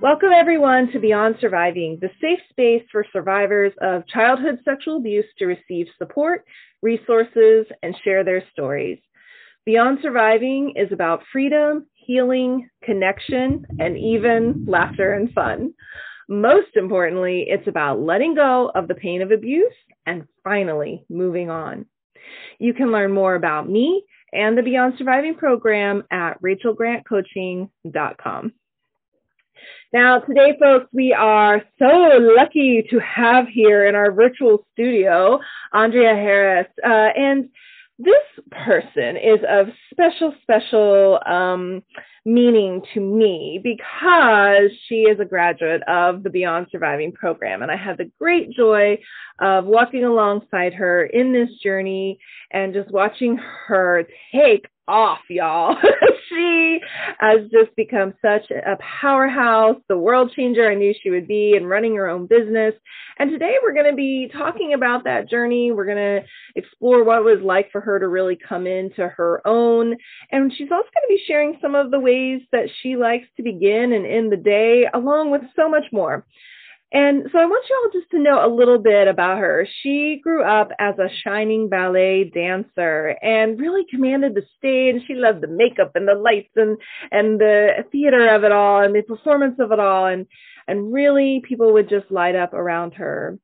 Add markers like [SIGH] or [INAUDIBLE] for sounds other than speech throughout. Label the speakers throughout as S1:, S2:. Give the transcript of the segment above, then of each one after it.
S1: Welcome, everyone, to Beyond Surviving, the safe space for survivors of childhood sexual abuse to receive support, resources, and share their stories. Beyond Surviving is about freedom, healing, connection, and even laughter and fun. Most importantly, it's about letting go of the pain of abuse and finally moving on. You can learn more about me and the Beyond Surviving program at rachelgrantcoaching.com. Now, today, folks, we are so lucky to have here in our virtual studio Andrea Harris. Uh, and this person is of special, special um, meaning to me because she is a graduate of the Beyond Surviving program. And I had the great joy of walking alongside her in this journey and just watching her take off, y'all. [LAUGHS] she has just become such a powerhouse, the world changer I knew she would be, and running her own business. And today we're going to be talking about that journey. We're going to explore what it was like for her to really come into her own. And she's also going to be sharing some of the ways that she likes to begin and end the day, along with so much more. And so I want you all just to know a little bit about her. She grew up as a shining ballet dancer and really commanded the stage. She loved the makeup and the lights and and the theater of it all and the performance of it all and and really people would just light up around her.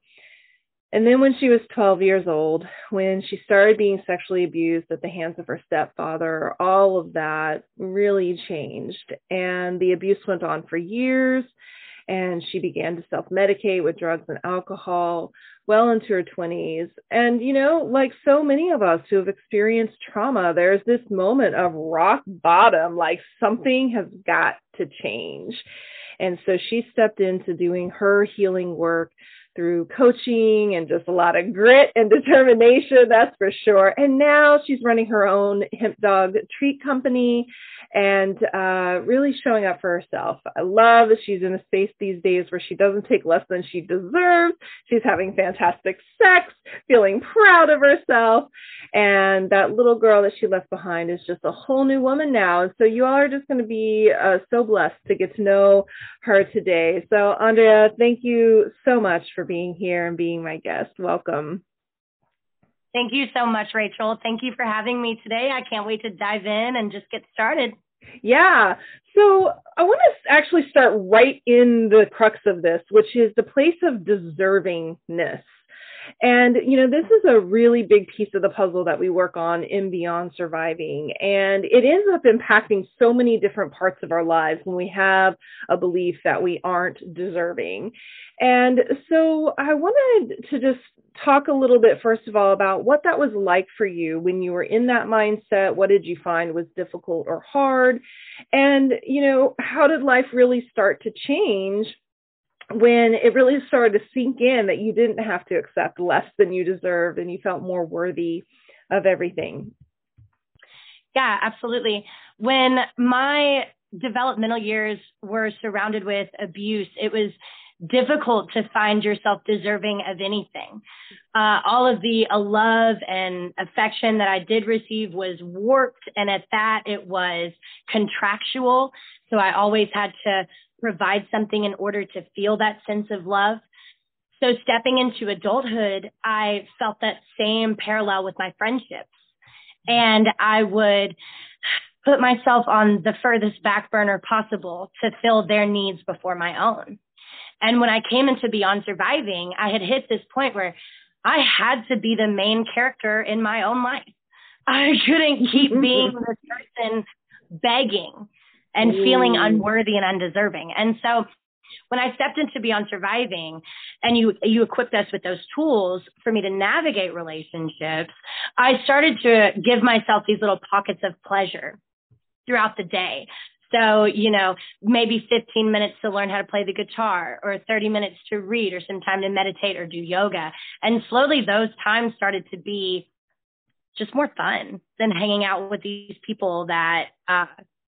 S1: And then when she was 12 years old, when she started being sexually abused at the hands of her stepfather, all of that really changed. And the abuse went on for years and she began to self medicate with drugs and alcohol well into her 20s. And, you know, like so many of us who have experienced trauma, there's this moment of rock bottom, like something has got to change. And so she stepped into doing her healing work through coaching and just a lot of grit and [LAUGHS] determination, that's for sure. And now she's running her own hemp dog treat company and uh, really showing up for herself. I love that she's in a space these days where she doesn't take less than she deserves. She's having fantastic sex, feeling proud of herself. And that little girl that she left behind is just a whole new woman now. And so you all are just going to be uh, so blessed to get to know her today. So, Andrea, thank you so much for being here and being my guest. Welcome.
S2: Thank you so much, Rachel. Thank you for having me today. I can't wait to dive in and just get started.
S1: Yeah. So I want to actually start right in the crux of this, which is the place of deservingness. And, you know, this is a really big piece of the puzzle that we work on in Beyond Surviving. And it ends up impacting so many different parts of our lives when we have a belief that we aren't deserving. And so I wanted to just talk a little bit, first of all, about what that was like for you when you were in that mindset. What did you find was difficult or hard? And, you know, how did life really start to change when it really started to sink in that you didn't have to accept less than you deserved and you felt more worthy of everything.
S2: Yeah, absolutely. When my developmental years were surrounded with abuse, it was difficult to find yourself deserving of anything. Uh, all of the uh, love and affection that I did receive was warped, and at that, it was contractual. So I always had to provide something in order to feel that sense of love. So stepping into adulthood, I felt that same parallel with my friendships. And I would put myself on the furthest back burner possible to fill their needs before my own. And when I came into Beyond Surviving, I had hit this point where I had to be the main character in my own life. I couldn't keep mm-hmm. being this person begging and feeling unworthy and undeserving. And so when I stepped into Beyond Surviving and you you equipped us with those tools for me to navigate relationships, I started to give myself these little pockets of pleasure throughout the day. So, you know, maybe 15 minutes to learn how to play the guitar or 30 minutes to read or some time to meditate or do yoga. And slowly those times started to be just more fun than hanging out with these people that uh,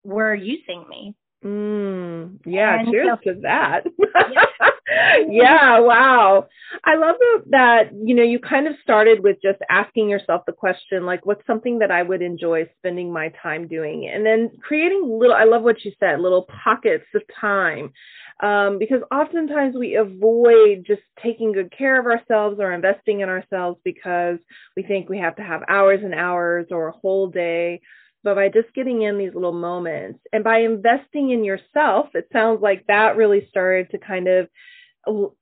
S2: were using me.
S1: Mm, yeah, and cheers so, to that. yeah, [LAUGHS] wow. I love that, you know, you kind of started with just asking yourself the question, like, what's something that I would enjoy spending my time doing? And then creating little, I love what you said, little pockets of time. Um, because oftentimes we avoid just taking good care of ourselves or investing in ourselves because we think we have to have hours and hours or a whole day but by just getting in these little moments and by investing in yourself, it sounds like that really started to kind of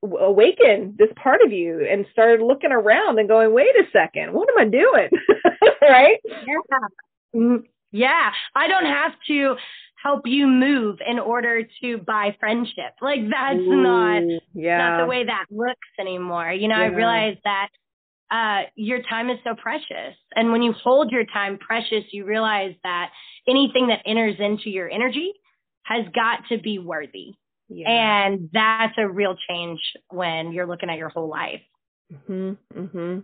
S1: awaken this part of you and started looking around and going, wait a second, what am I doing? [LAUGHS] right?
S2: Yeah. Mm-hmm. Yeah. I don't have to help you move in order to buy friendship. Like that's Ooh, not, yeah. not the way that looks anymore. You know, yeah. I realized that uh, your time is so precious. And when you hold your time precious, you realize that anything that enters into your energy has got to be worthy. Yeah. And that's a real change when you're looking at your whole life.
S1: Mhm. Mhm.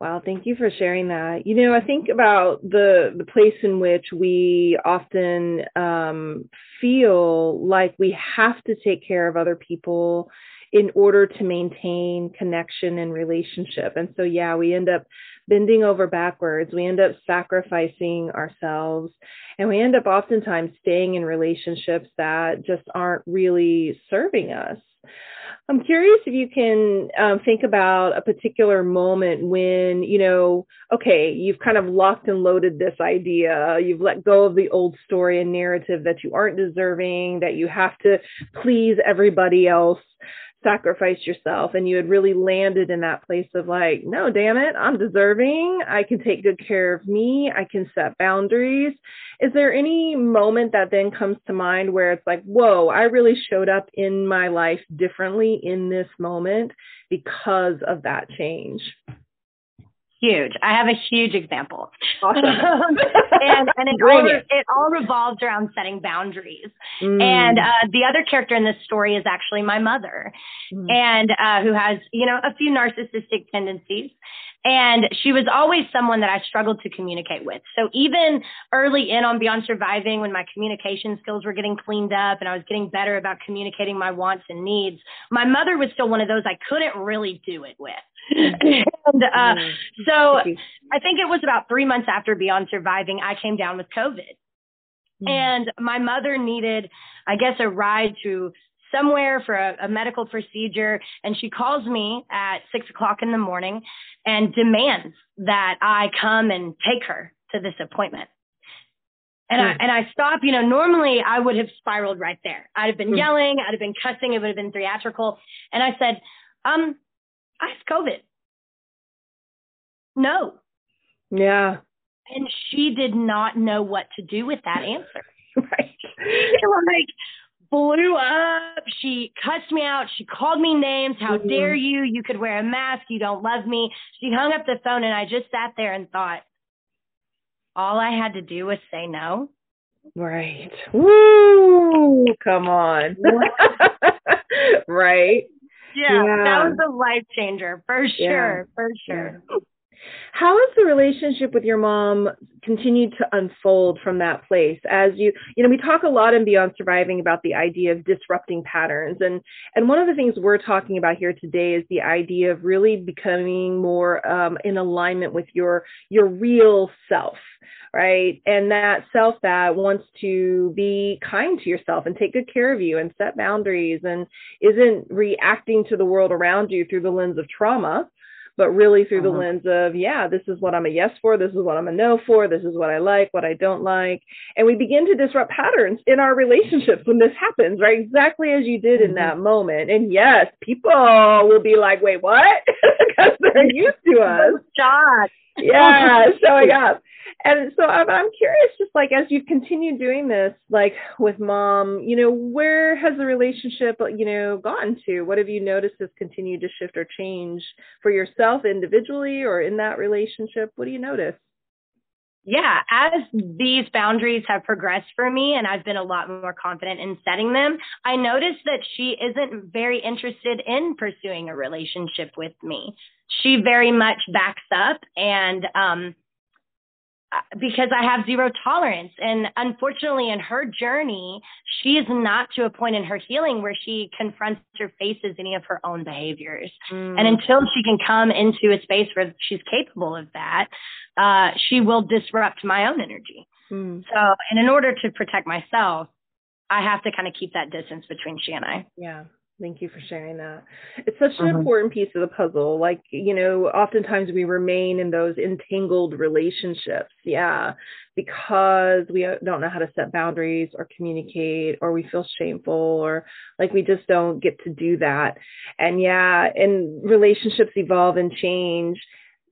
S1: Wow, thank you for sharing that. You know, I think about the the place in which we often um, feel like we have to take care of other people in order to maintain connection and relationship. And so, yeah, we end up bending over backwards. We end up sacrificing ourselves. And we end up oftentimes staying in relationships that just aren't really serving us. I'm curious if you can um, think about a particular moment when, you know, okay, you've kind of locked and loaded this idea. You've let go of the old story and narrative that you aren't deserving, that you have to please everybody else sacrificed yourself and you had really landed in that place of like, no, damn it, I'm deserving. I can take good care of me. I can set boundaries. Is there any moment that then comes to mind where it's like, whoa, I really showed up in my life differently in this moment because of that change?
S2: Huge. I have a huge example. Awesome. [LAUGHS] and and it all, it all revolves around setting boundaries. Mm. And uh, the other character in this story is actually my mother, mm. and uh, who has you know a few narcissistic tendencies. And she was always someone that I struggled to communicate with. So even early in on Beyond Surviving, when my communication skills were getting cleaned up and I was getting better about communicating my wants and needs, my mother was still one of those I couldn't really do it with. And uh, mm. so I think it was about three months after Beyond Surviving, I came down with COVID. Mm. And my mother needed, I guess, a ride to somewhere for a, a, medical procedure. And she calls me at six o'clock in the morning and demands that I come and take her to this appointment. And I, and I stop, you know, normally I would have spiraled right there. I'd have been mm. yelling, I'd have been cussing, it would have been theatrical. And I said, um, I have COVID. no.
S1: Yeah.
S2: And she did not know what to do with that answer. [LAUGHS]
S1: right.
S2: She like blew up. She cussed me out. She called me names. How
S1: Mhm.
S2: dare you? You could wear a mask. You don't love me. She hung up the phone and I just sat there and thought, all I had to do was say no.
S1: Right. Woo! Come on. [LAUGHS] right.
S2: Yeah,
S1: Yeah.
S2: that was a life changer for sure, for sure.
S1: How has the relationship with your mom continued to unfold from that place? As you you know we talk a lot in beyond surviving about the idea of disrupting patterns and and one of the things we're talking about here today is the idea of really becoming more um, in alignment with your your real self right? And that self that wants to be kind to yourself and take good care of you and set boundaries and isn't reacting to the world around you through the lens of trauma but really through the
S2: Uh-huh.
S1: lens of, yeah, this is what I'm a yes for, this is what I'm a no for, this is what I like, what I don't like. And we begin to disrupt patterns in our relationships when this happens, right? Exactly as you did in
S2: Mhm.
S1: that moment. And yes, people will be like, wait, what? [LAUGHS] Because they're [LAUGHS] used to us
S2: Shot.
S1: yeah, [LAUGHS] showing up. And so I'm, curious, just like as you've continued doing this, like with mom, you know, where has the relationship, you know, gotten to? What have you noticed has continued to shift or change for yourself individually or in that relationship? What do you notice?
S2: yeah, as these boundaries have progressed for me and I've been a lot more confident in setting them, I noticed that she isn't very interested in pursuing a relationship with me. She very much backs up and um because I have zero tolerance. And unfortunately, in her journey, she is not to a point in her healing where she confronts or faces any of her own behaviors.
S1: Mm.
S2: And until she can come into a space where she's capable of that, uh, she will disrupt my own energy.
S1: Mm.
S2: So, and in order to protect myself, I have to kind of keep that distance between she and I.
S1: Yeah. Thank you for sharing that. It's such an
S2: Mhm.
S1: important piece of the puzzle. Like, you know, oftentimes we remain in those entangled relationships. Yeah. Because we don't know how to set boundaries or communicate, or we feel shameful, or like we just don't get to do that. And yeah, and relationships evolve and change.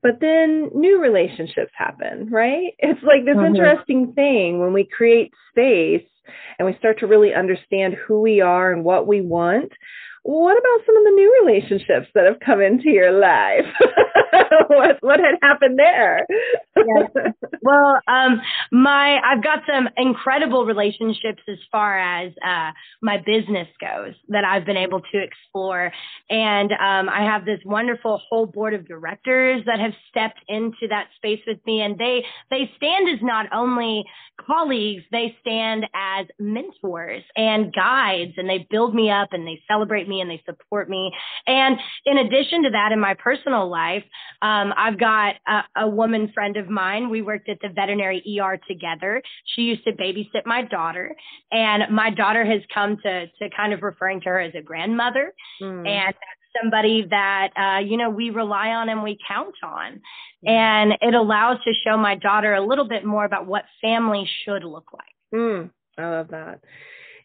S1: But then new relationships happen, right? It's like this
S2: Mhm.
S1: interesting thing when we create space and we start to really understand who we are and what we want, what about some of the new relationships that have come into your life? [LAUGHS] what what had happened there?
S2: Well, um, my I've got some incredible relationships as far as uh, my business goes that I've been able to explore, and um, I have this wonderful whole board of directors that have stepped into that space with me, and they they stand as not only colleagues, they stand as mentors and guides, and they build me up and they celebrate me and they support me. And in addition to that, in my personal life, um, I've got a, a woman friend of mine. We worked at the veterinary ER together. She used to babysit my daughter, and my daughter has come to to kind of referring to her as a grandmother,
S1: Mm.
S2: and that's somebody that uh, you know we rely on and we count on, and it allows to show my daughter a little bit more about what family should look like.
S1: Mm, I love that.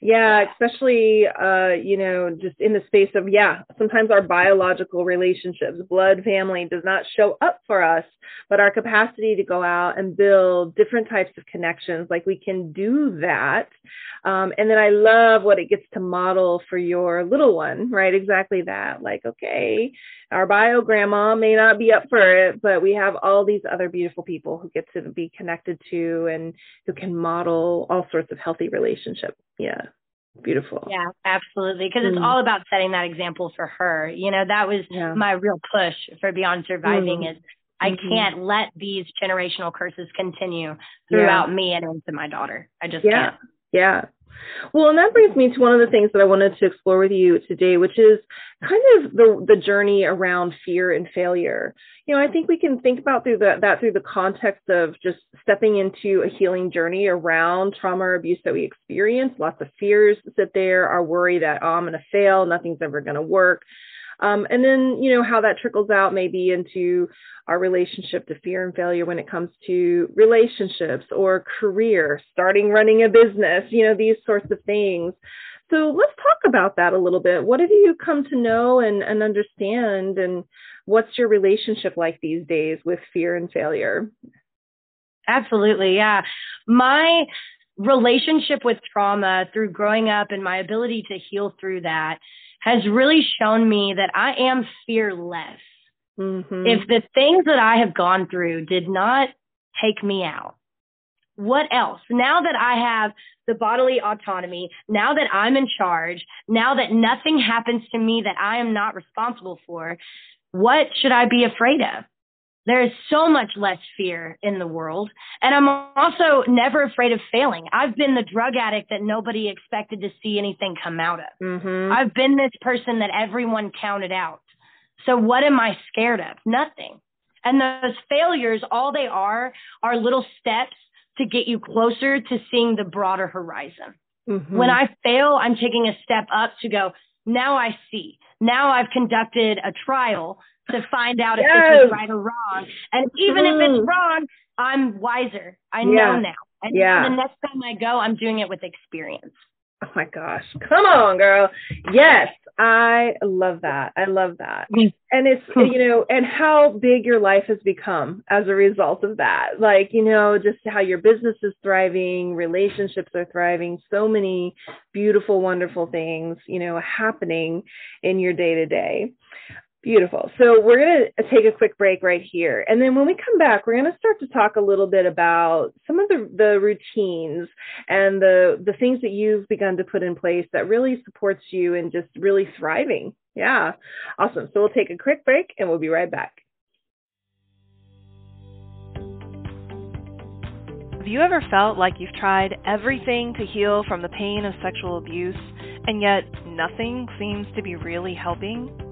S1: Yeah, especially uh, you know, just in the space of yeah, sometimes our biological relationships, blood family does not show up for us, but our capacity to go out and build different types of connections, like we can do that. Um, and then I love what it gets to model for your little one, right? Exactly that. Like, okay, our bio grandma may not be up for it, but we have all these other beautiful people who get to be connected to and who can model all sorts of healthy relationships. Yeah. Beautiful.
S2: Yeah, absolutely. Because it's
S1: Mm.
S2: all about setting that example for her. You know, that was
S1: Yeah.
S2: my real push for Beyond Surviving
S1: Mm.
S2: is I
S1: Mhm.
S2: can't let these generational curses continue throughout me and into my daughter. I just
S1: Yeah.
S2: can't.
S1: Yeah. Well, and that brings me to one of the things that I wanted to explore with you today, which is kind of the the journey around fear and failure. You know, I think we can think about through that that through the context of just stepping into a healing journey around trauma or abuse that we experience. Lots of fears sit there, our worry that oh, I'm going to fail, nothing's ever going to work. Um, and then, you know, how that trickles out maybe into our relationship to fear and failure when it comes to relationships or career, starting running a business, you know, these sorts of things. So let's talk about that a little bit. What have you come to know and, and understand, and what's your relationship like these days with fear and failure?
S2: Absolutely, yeah. My relationship with trauma through growing up and my ability to heal through that has really shown me that I am fearless. Mm-hmm. If the things that I have gone through did not take me out, what else? Now that I have the bodily autonomy, now that I'm in charge, now that nothing happens to me that I am not responsible for, what should I be afraid of? There is so much less fear in the world. And I'm also never afraid of failing. I've been the drug addict that nobody expected to see anything come out of. Mm-hmm. I've been this person that everyone counted out. So what am I scared of? Nothing. And those failures, all they are, are little steps to get you closer to seeing the broader horizon. Mm-hmm. When I fail, I'm taking a step up to go, now I see. Now I've conducted a trial to find out yes. if this is right or wrong. And even mm. if it's mm-hmm. wrong, I'm wiser. I yeah. know now. And yeah. the next time I go, I'm doing it with experience.
S1: Oh my gosh. Come on, girl. Yes, I love that. I love that. And it's, you know, and how big your life has become as a result of that. Like, you know, just how your business is thriving, relationships are thriving, so many beautiful, wonderful things, you know, happening in your day to day. Beautiful. So we're going to uh, take a quick break right here. And then when we come back, we're going to start to talk a little bit about some of the, the routines and the, the things that you've begun to put in place that really supports you and just really thriving. Yeah. Awesome. So we'll take a quick break and we'll be right back.
S3: Have you ever felt like you've tried everything to heal from the pain of sexual abuse and yet nothing seems to be really helping?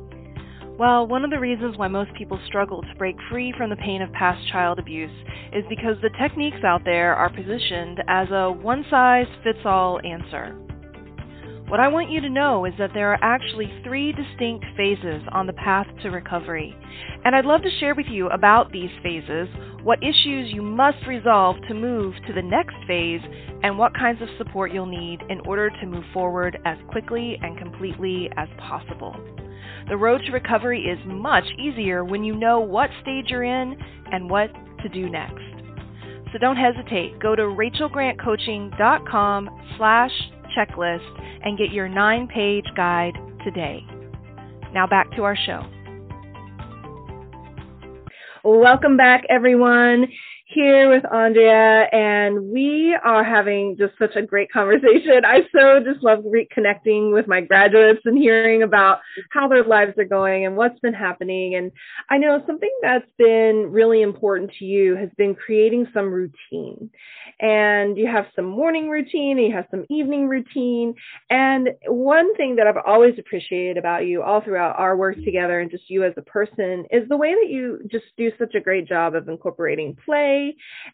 S3: Well, one of the reasons why most people struggle to break free from the pain of past child abuse is because the techniques out there are positioned as a one size fits all answer. What I want you to know is that there are actually three distinct phases on the path to recovery. And I'd love to share with you about these phases, what issues you must resolve to move to the next phase, and what kinds of support you'll need in order to move forward as quickly and completely as possible. The road to recovery is much easier when you know what stage you're in and what to do next. So don't hesitate. Go to rachelgrantcoaching.com slash checklist and get your nine-page guide today. Now back to our show.
S1: Welcome back, everyone here with Andrea, and we are having just such a great conversation. I so just love reconnecting with my graduates and hearing about how their lives are going and what's been happening. And I know something that's been really important to you has been creating some routine and you have some morning routine and you have some evening routine. And one thing that I've always appreciated about you all throughout our work together and just you as a person is the way that you just do such a great job of incorporating play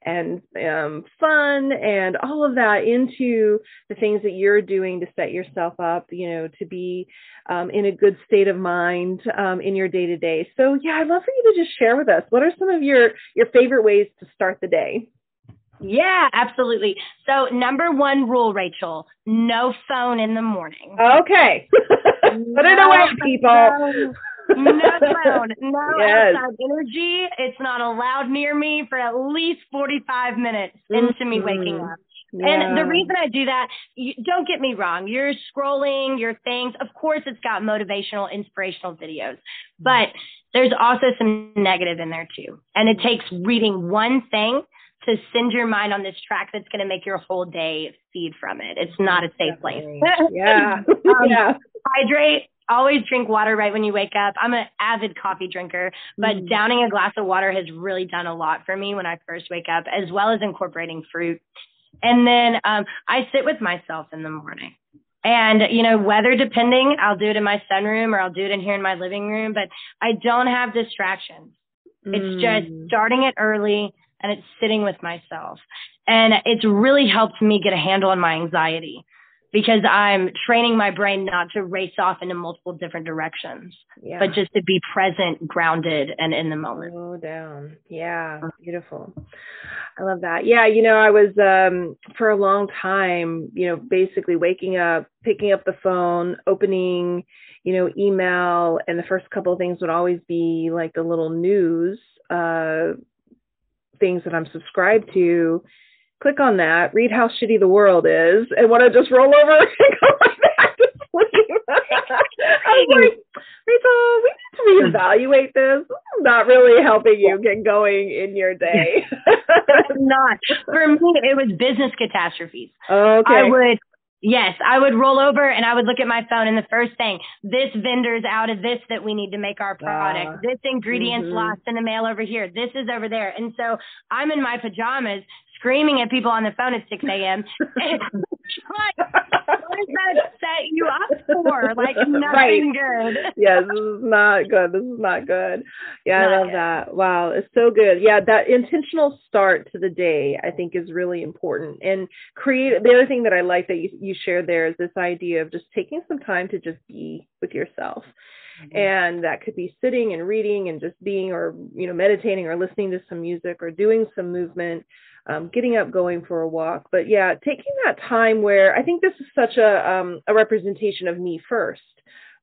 S1: and um, fun and all of that into the things that you're doing to set yourself up, you know, to be um, in a good state of mind um, in your day to day. So yeah, I'd love for you to just share with us what are some of your your favorite ways to start the day.
S2: Yeah, absolutely. So, number one rule, Rachel, no phone in the morning.
S1: Okay. [LAUGHS] Put no it away, people.
S2: no phone, [LAUGHS] no yes. outside energy. It's not allowed near me for at least 45 minutes into mm-hmm. me waking up. Yeah. And the reason I do that, you, don't get me wrong, you're scrolling your things. Of course, it's got motivational, inspirational videos, but there's also some negative in there too. And it takes reading one thing to send your mind on this track that's going to make your whole day feed from it. It's not a safe place.
S1: yeah. [LAUGHS] um, yeah.
S2: Hydrate. Always drink water right when you wake up. I'm an avid coffee drinker, but mm. downing a glass of water has really done a lot for me when I first wake up, as well as incorporating fruit. And then um, I sit with myself in the morning. And, you know, weather depending, I'll do it in my sunroom or I'll do it in here in my living room, but I don't have distractions. Mm. It's just mm. starting it early, and it's sitting with myself. And it's really helped me get a handle on my anxiety. Because I'm training my brain not to race off into multiple different directions, yeah. but just to be present, grounded, and in the moment.
S1: Slow down. Yeah, beautiful. I love that. Yeah, you know, I was um, for a long time, you know, basically waking up, picking up the phone, opening, you know, email, and the first couple of things would always be like the little news uh, things that I'm subscribed to click on that, read how shitty the world is, and want to just roll over [LAUGHS] and go right back to sleep. [LAUGHS] I was like, Rachel, we need to reevaluate this. This is not really helping you get going in your [LAUGHS] day.
S2: not. For me, it was business catastrophes.
S1: Okay.
S2: I would Yes, I would roll over and I would look at my phone and the first thing, this vendor's out of this that we need to make our product. Uh, this ingredient's mm-hmm. lost in the mail over here. This is over there. And so I'm in my pajamas screaming at people on the phone at 6 a.m. [LAUGHS] what does that set you up for? Like [LAUGHS] nothing right. good.
S1: yeah, this is not good. This is not good. Yeah, not I love good. that. Wow, it's so good. Yeah, that intentional start to the day I think is really important. And create the other thing that I like that you you shared there is this idea of just taking some time to just be with yourself. Mm-hmm. And that could be sitting and reading and just being or you know meditating or listening to some music or doing some movement um, getting up, going for a walk. But yeah, taking that time where I think this is such a um, a representation of me first,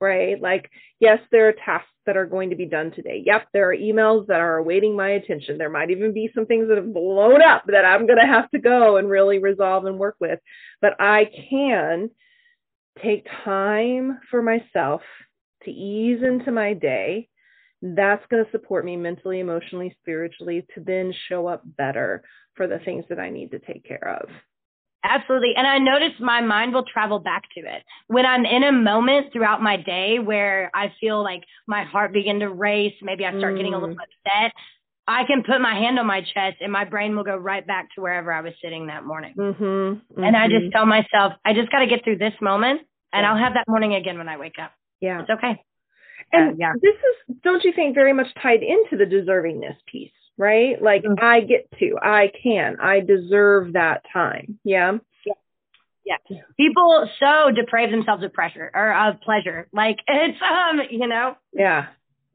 S1: right? Like, yes, there are tasks that are going to be done today. Yep, there are emails that are awaiting my attention. There might even be some things that have blown up that I'm going to have to go and really resolve and work with. But I can take time for myself to ease into my day that's going to support me mentally, emotionally, spiritually to then show up better for the things that I need to take care of.
S2: Absolutely. And I notice my mind will travel back to it. When I'm in a moment throughout my day where I feel like my heart begin to race, maybe I start mm. getting a little mm. upset, I can put my hand on my chest and my brain will go right back to wherever I was sitting that morning.
S1: Mm-hmm, mm-hmm.
S2: And I just mm-hmm. tell myself, I just got to get through this moment and yeah. I'll have that morning again when I wake up.
S1: Yeah.
S2: It's okay.
S1: And uh, yeah. this is, don't you think, very much tied into the deservingness piece, right? Like mm-hmm. I get to, I can, I deserve that time. Yeah.
S2: Yeah. yeah. People so deprave themselves of pressure or of pleasure. Like [LAUGHS] it's um, you know.
S1: Yeah.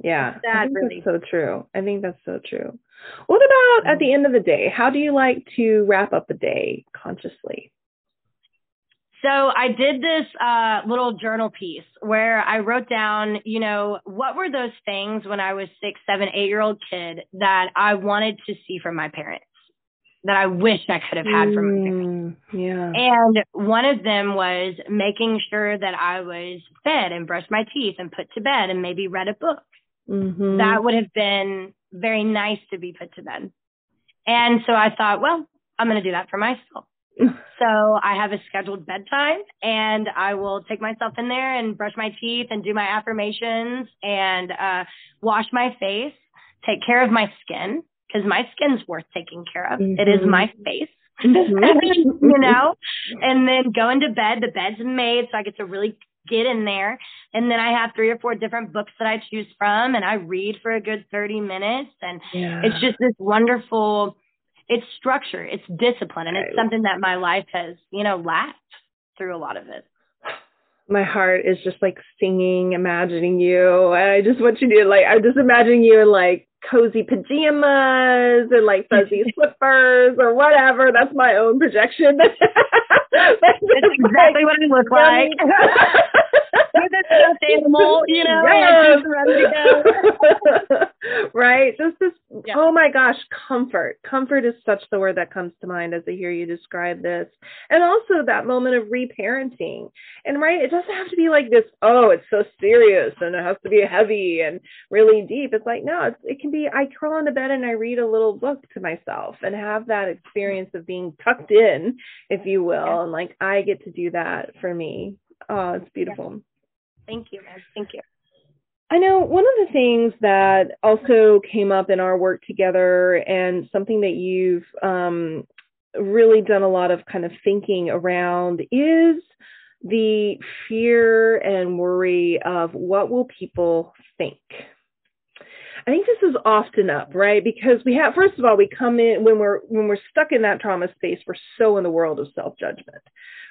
S1: Yeah.
S2: That really.
S1: that's so true. I think that's so true. What about at mm-hmm. the end of the day? How do you like to wrap up a day consciously?
S2: So I did this uh, little journal piece where I wrote down, you know, what were those things when I was six, seven, eight year old kid that I wanted to see from my parents that I wish I could have had from my parents.
S1: Mm, yeah.
S2: And one of them was making sure that I was fed and brushed my teeth and put to bed and maybe read a book.
S1: Mm-hmm.
S2: That would have been very nice to be put to bed. And so I thought, well, I'm going to do that for myself. [LAUGHS] so I have a scheduled bedtime and I will take myself in there and brush my teeth and do my affirmations and uh, wash my face, take care of my skin because my skin's worth taking care of. Mm-hmm. It is my mm-hmm. face. Mm-hmm. [LAUGHS] you know, and then go into bed. The bed's made, so I get to really get in there. And then I have three or four different books that I choose from, and I read for a good 30 minutes. And
S1: yeah.
S2: it's just this wonderful it's structure, it's discipline, and it's something that my life has, you know, lacked through a lot of it.
S1: My heart is just like singing, imagining you. And I just want you to like, I'm just imagining you in like cozy pajamas and like fuzzy [LAUGHS] slippers or whatever. That's my own projection. [LAUGHS]
S2: That's exactly what I look like. [LAUGHS] with a stuffed animal, you know, yes. ready to
S1: go. right? Just this, yeah. oh my gosh, comfort. Comfort is such the word that comes to mind as I hear you describe this. And also that moment of reparenting. And right, it doesn't have to be like this, oh, it's so serious and it has to be heavy and really deep. It's like, no, it's, it can be, I crawl into bed and I read a little book to myself and have that experience of being tucked in, if you will. Yeah. And like, I get to do that for me. Oh, it's beautiful.
S2: Yeah. Thank you. Thank you.
S1: I know one of the things that also came up in our work together, and something that you've um, really done a lot of kind of thinking around, is the fear and worry of what will people think. I think this is often up, right? Because we have, first of all, we come in when we're when we're stuck in that trauma space, we're so in the world of self judgment,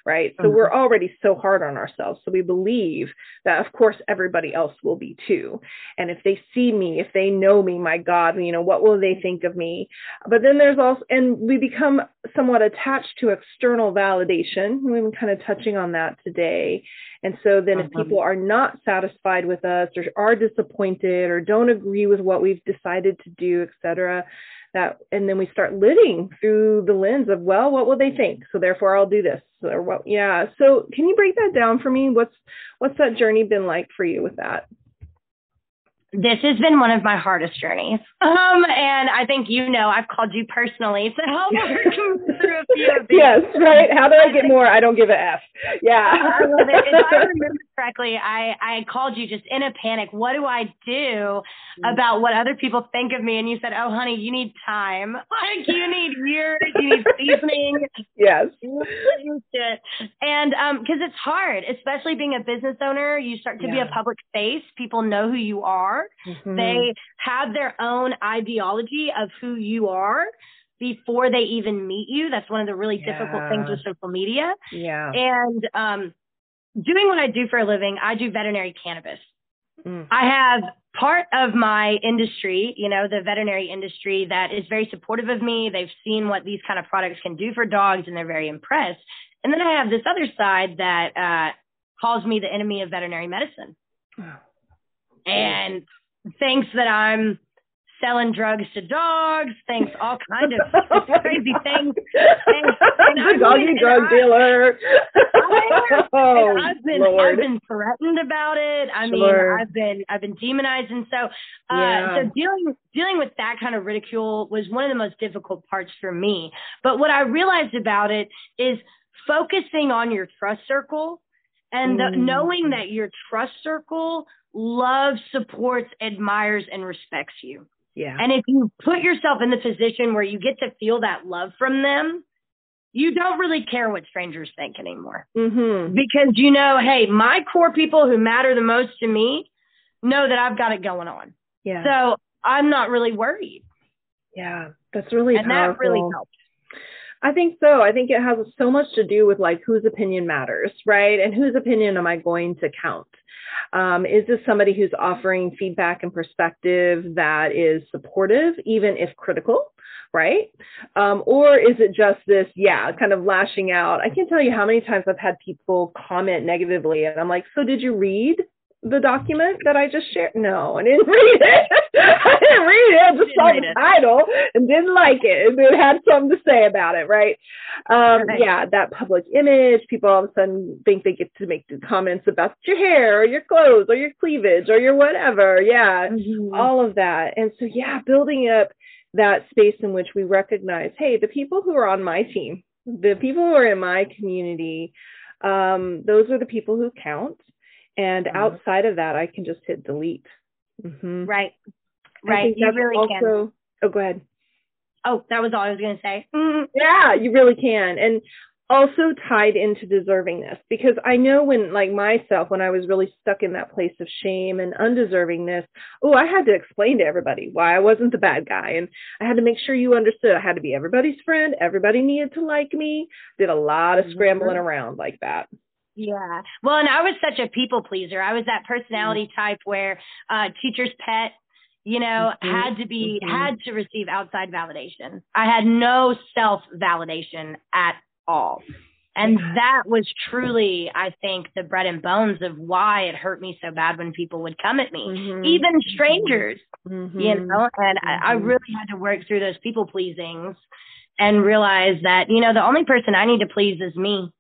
S1: right? So mm-hmm. we're already so hard on ourselves. So we believe that, of course, everybody else will be too. And if they see me, if they know me, my God, you know, what will they think of me? But then there's also, and we become somewhat attached to external validation. We've been kind of touching on that today. And so then, if uh-huh. people are not satisfied with us or are disappointed or don't agree with what we've decided to do, etc., that and then we start living through the lens of well what will they think? So therefore i'll do this. Or what yeah. So can you break that down for me? What's what's that journey been like for you with that
S2: this has been one of my hardest journeys. [LAUGHS] Um, and I think you know I've called you personally to help [LAUGHS] work through a few of these.
S1: Yes, right. How do I get [LAUGHS] more? I don't give a F. Yeah.
S2: I love it. If I remember correctly, I, I called you just in a panic. What do I do about what other people think of me? And you said, Oh honey, you need time. Like you need years, you need seasoning.
S1: Yes.
S2: And um, because it's hard, especially being a business owner, you start to yeah. be a public face. People know who you are are. Mm-hmm. They have their own ideology of who you are before they even meet you. That's one of the really yeah. difficult things with social media.
S1: Yeah.
S2: And um, doing what I do for a living, I do veterinary cannabis. Mm. I have part of my industry, you know, the veterinary industry that is very supportive of me. They've seen what these kind of products can do for dogs and they're very impressed. And then I have this other side that uh, calls me the enemy of veterinary medicine. Oh and thinks that I'm selling drugs to dogs, thinks all kind of [LAUGHS] crazy things. And,
S1: and [LAUGHS] doggy drug I, dealer.
S2: I, oh, I've been Lord. I've been threatened about it. I sure. mean, I've been I've been demonized, and so uh, yeah. so dealing dealing with that kind of ridicule was one of the most difficult parts for me. But what I realized about it is focusing on your trust circle and the, mm. knowing that your trust circle loves, supports, admires, and respects you.
S1: Yeah.
S2: And if you put yourself in the position where you get to feel that love from them, you don't really care what strangers think anymore.
S1: Mm-hmm.
S2: Because you know, hey, my core people who matter the most to me know that I've got it going on.
S1: Yeah.
S2: So I'm not really worried.
S1: Yeah, that's really
S2: and
S1: powerful.
S2: that really helps.
S1: I think so. I think it has so much to do with like whose opinion matters, right? And whose opinion am I going to count? Um, is this somebody who's offering feedback and perspective that is supportive, even if critical? Right? Um, or is it just this, yeah, kind of lashing out? I can't tell you how many times I've had people comment negatively, and I'm like, so did you read the document that I just shared? No, I didn't [LAUGHS] read it. I didn't read it. I just saw the title and didn't like it. And it had something to say about it, right? Um, right? Yeah, that public image. People all of a sudden think they get to make the comments about your hair or your clothes or your cleavage or your whatever. Yeah, mm-hmm. all of that. And so, yeah, building up that space in which we recognize, hey, the people who are on my team, the people who are in my community, um, those are the people who count and mm-hmm. outside of that, I can just hit delete.
S2: Mm-hmm. Right. Right. You really also, can.
S1: Oh, go ahead.
S2: Oh, that was all I was going to say.
S1: Mm-hmm. [LAUGHS] Yeah, you really can. And also tied into deservingness because I know when, like myself, when I was really stuck in that place of shame and undeservingness, oh, I had to explain to everybody why I wasn't the bad guy. And I had to make sure you understood I had to be everybody's friend. Everybody needed to like me. Did a lot of mm-hmm. scrambling around like that.
S2: Yeah. Well, and I was such a people pleaser. I was that personality mm-hmm. type where uh teacher's pet, you know, mm-hmm. had to be mm-hmm. had to receive outside validation. I had no self validation at all. And that was truly, I think, the bread and bones of why it hurt me so bad when people would come at me, mm-hmm. even strangers, mm-hmm. you know. And I, I mm-hmm. really had to work through those people pleasings and realize that, you know, the only person I need to please is me.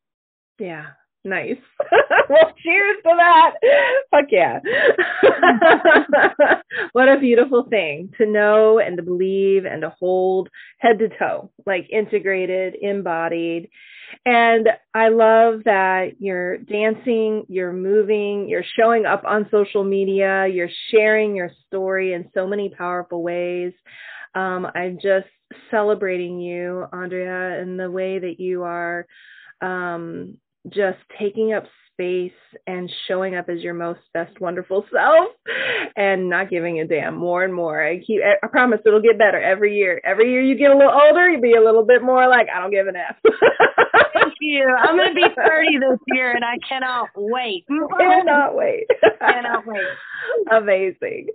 S1: Yeah. Nice. [LAUGHS] well, cheers to that. Fuck yeah. [LAUGHS] what a beautiful thing to know and to believe and to hold head to toe, like integrated, embodied. And I love that you're dancing, you're moving, you're showing up on social media, you're sharing your story in so many powerful ways. Um, I'm just celebrating you, Andrea, in the way that you are um, just taking up space and showing up as your most best wonderful self and not giving a damn more and more. I keep I promise it'll get better every year. Every year you get a little older, you'll be a little bit more like I don't give an F.
S2: Thank you. I'm gonna be 30 this year and I cannot wait.
S1: cannot wait. [LAUGHS]
S2: cannot wait.
S1: Amazing.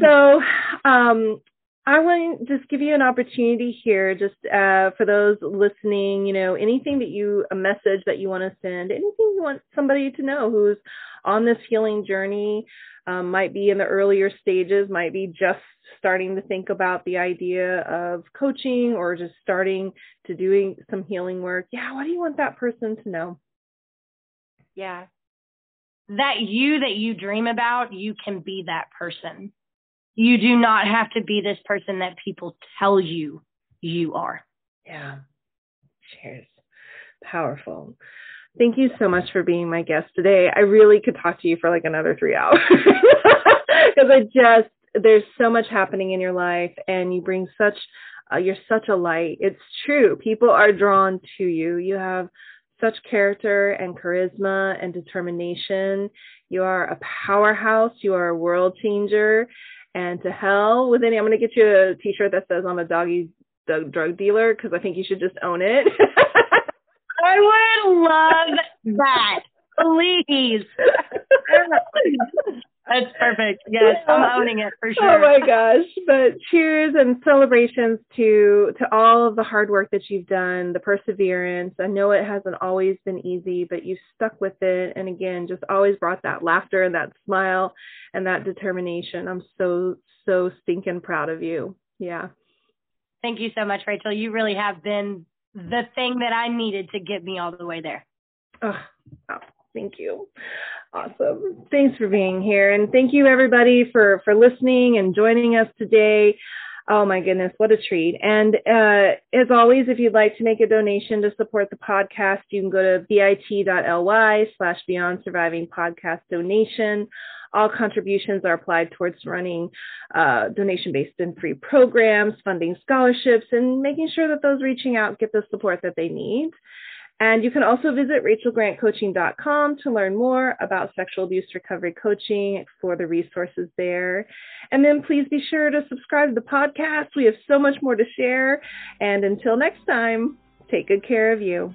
S1: So um I want to just give you an opportunity here, just uh, for those listening, you know, anything that you, a message that you want to send, anything you want somebody to know who's on this healing journey, um, might be in the earlier stages, might be just starting to think about the idea of coaching or just starting to doing some healing work. Yeah, what do you want that person to know?
S2: Yeah. That you that you dream about, you can be that person. You do not have to be this person that people tell you you are.
S1: Yeah. Cheers. Powerful. Thank you so much for being my guest today. I really could talk to you for like another three hours [LAUGHS] because I just, there's so much happening in your life and you bring such, uh, you're such a light. It's true. People are drawn to you. You have such character and charisma and determination. You are a powerhouse. You are a world changer and to hell with any. I'm going to get you a T-shirt that says "I'm a doggy drug dealer" because I think you should just own it. [LAUGHS]
S2: I would love that. Please. [LAUGHS] That's perfect. Yes, I'm owning it for sure.
S1: Oh my gosh. But cheers and celebrations to to all of the hard work that you've done, the perseverance. I know it hasn't always been easy, but you stuck with it and again just always brought that laughter and that smile and that determination. I'm so so stinking proud of you. Yeah.
S2: Thank you so much, Rachel. You really have been the thing that I needed to get me all the way there.
S1: Oh, oh thank you. Awesome. Thanks for being here. And thank you everybody for, for listening and joining us today. Oh my goodness, what a treat. And uh, as always, if you'd like to make a donation to support the podcast, you can go to bit.ly slash beyond surviving podcast donation. All contributions are applied towards running uh, donation based and free programs, funding scholarships, and making sure that those reaching out get the support that they need. And you can also visit rachelgrantcoaching.com to learn more about sexual abuse recovery coaching, explore the resources there. And then please be sure to subscribe to the podcast. We have so much more to share. And until next time, take good care of you.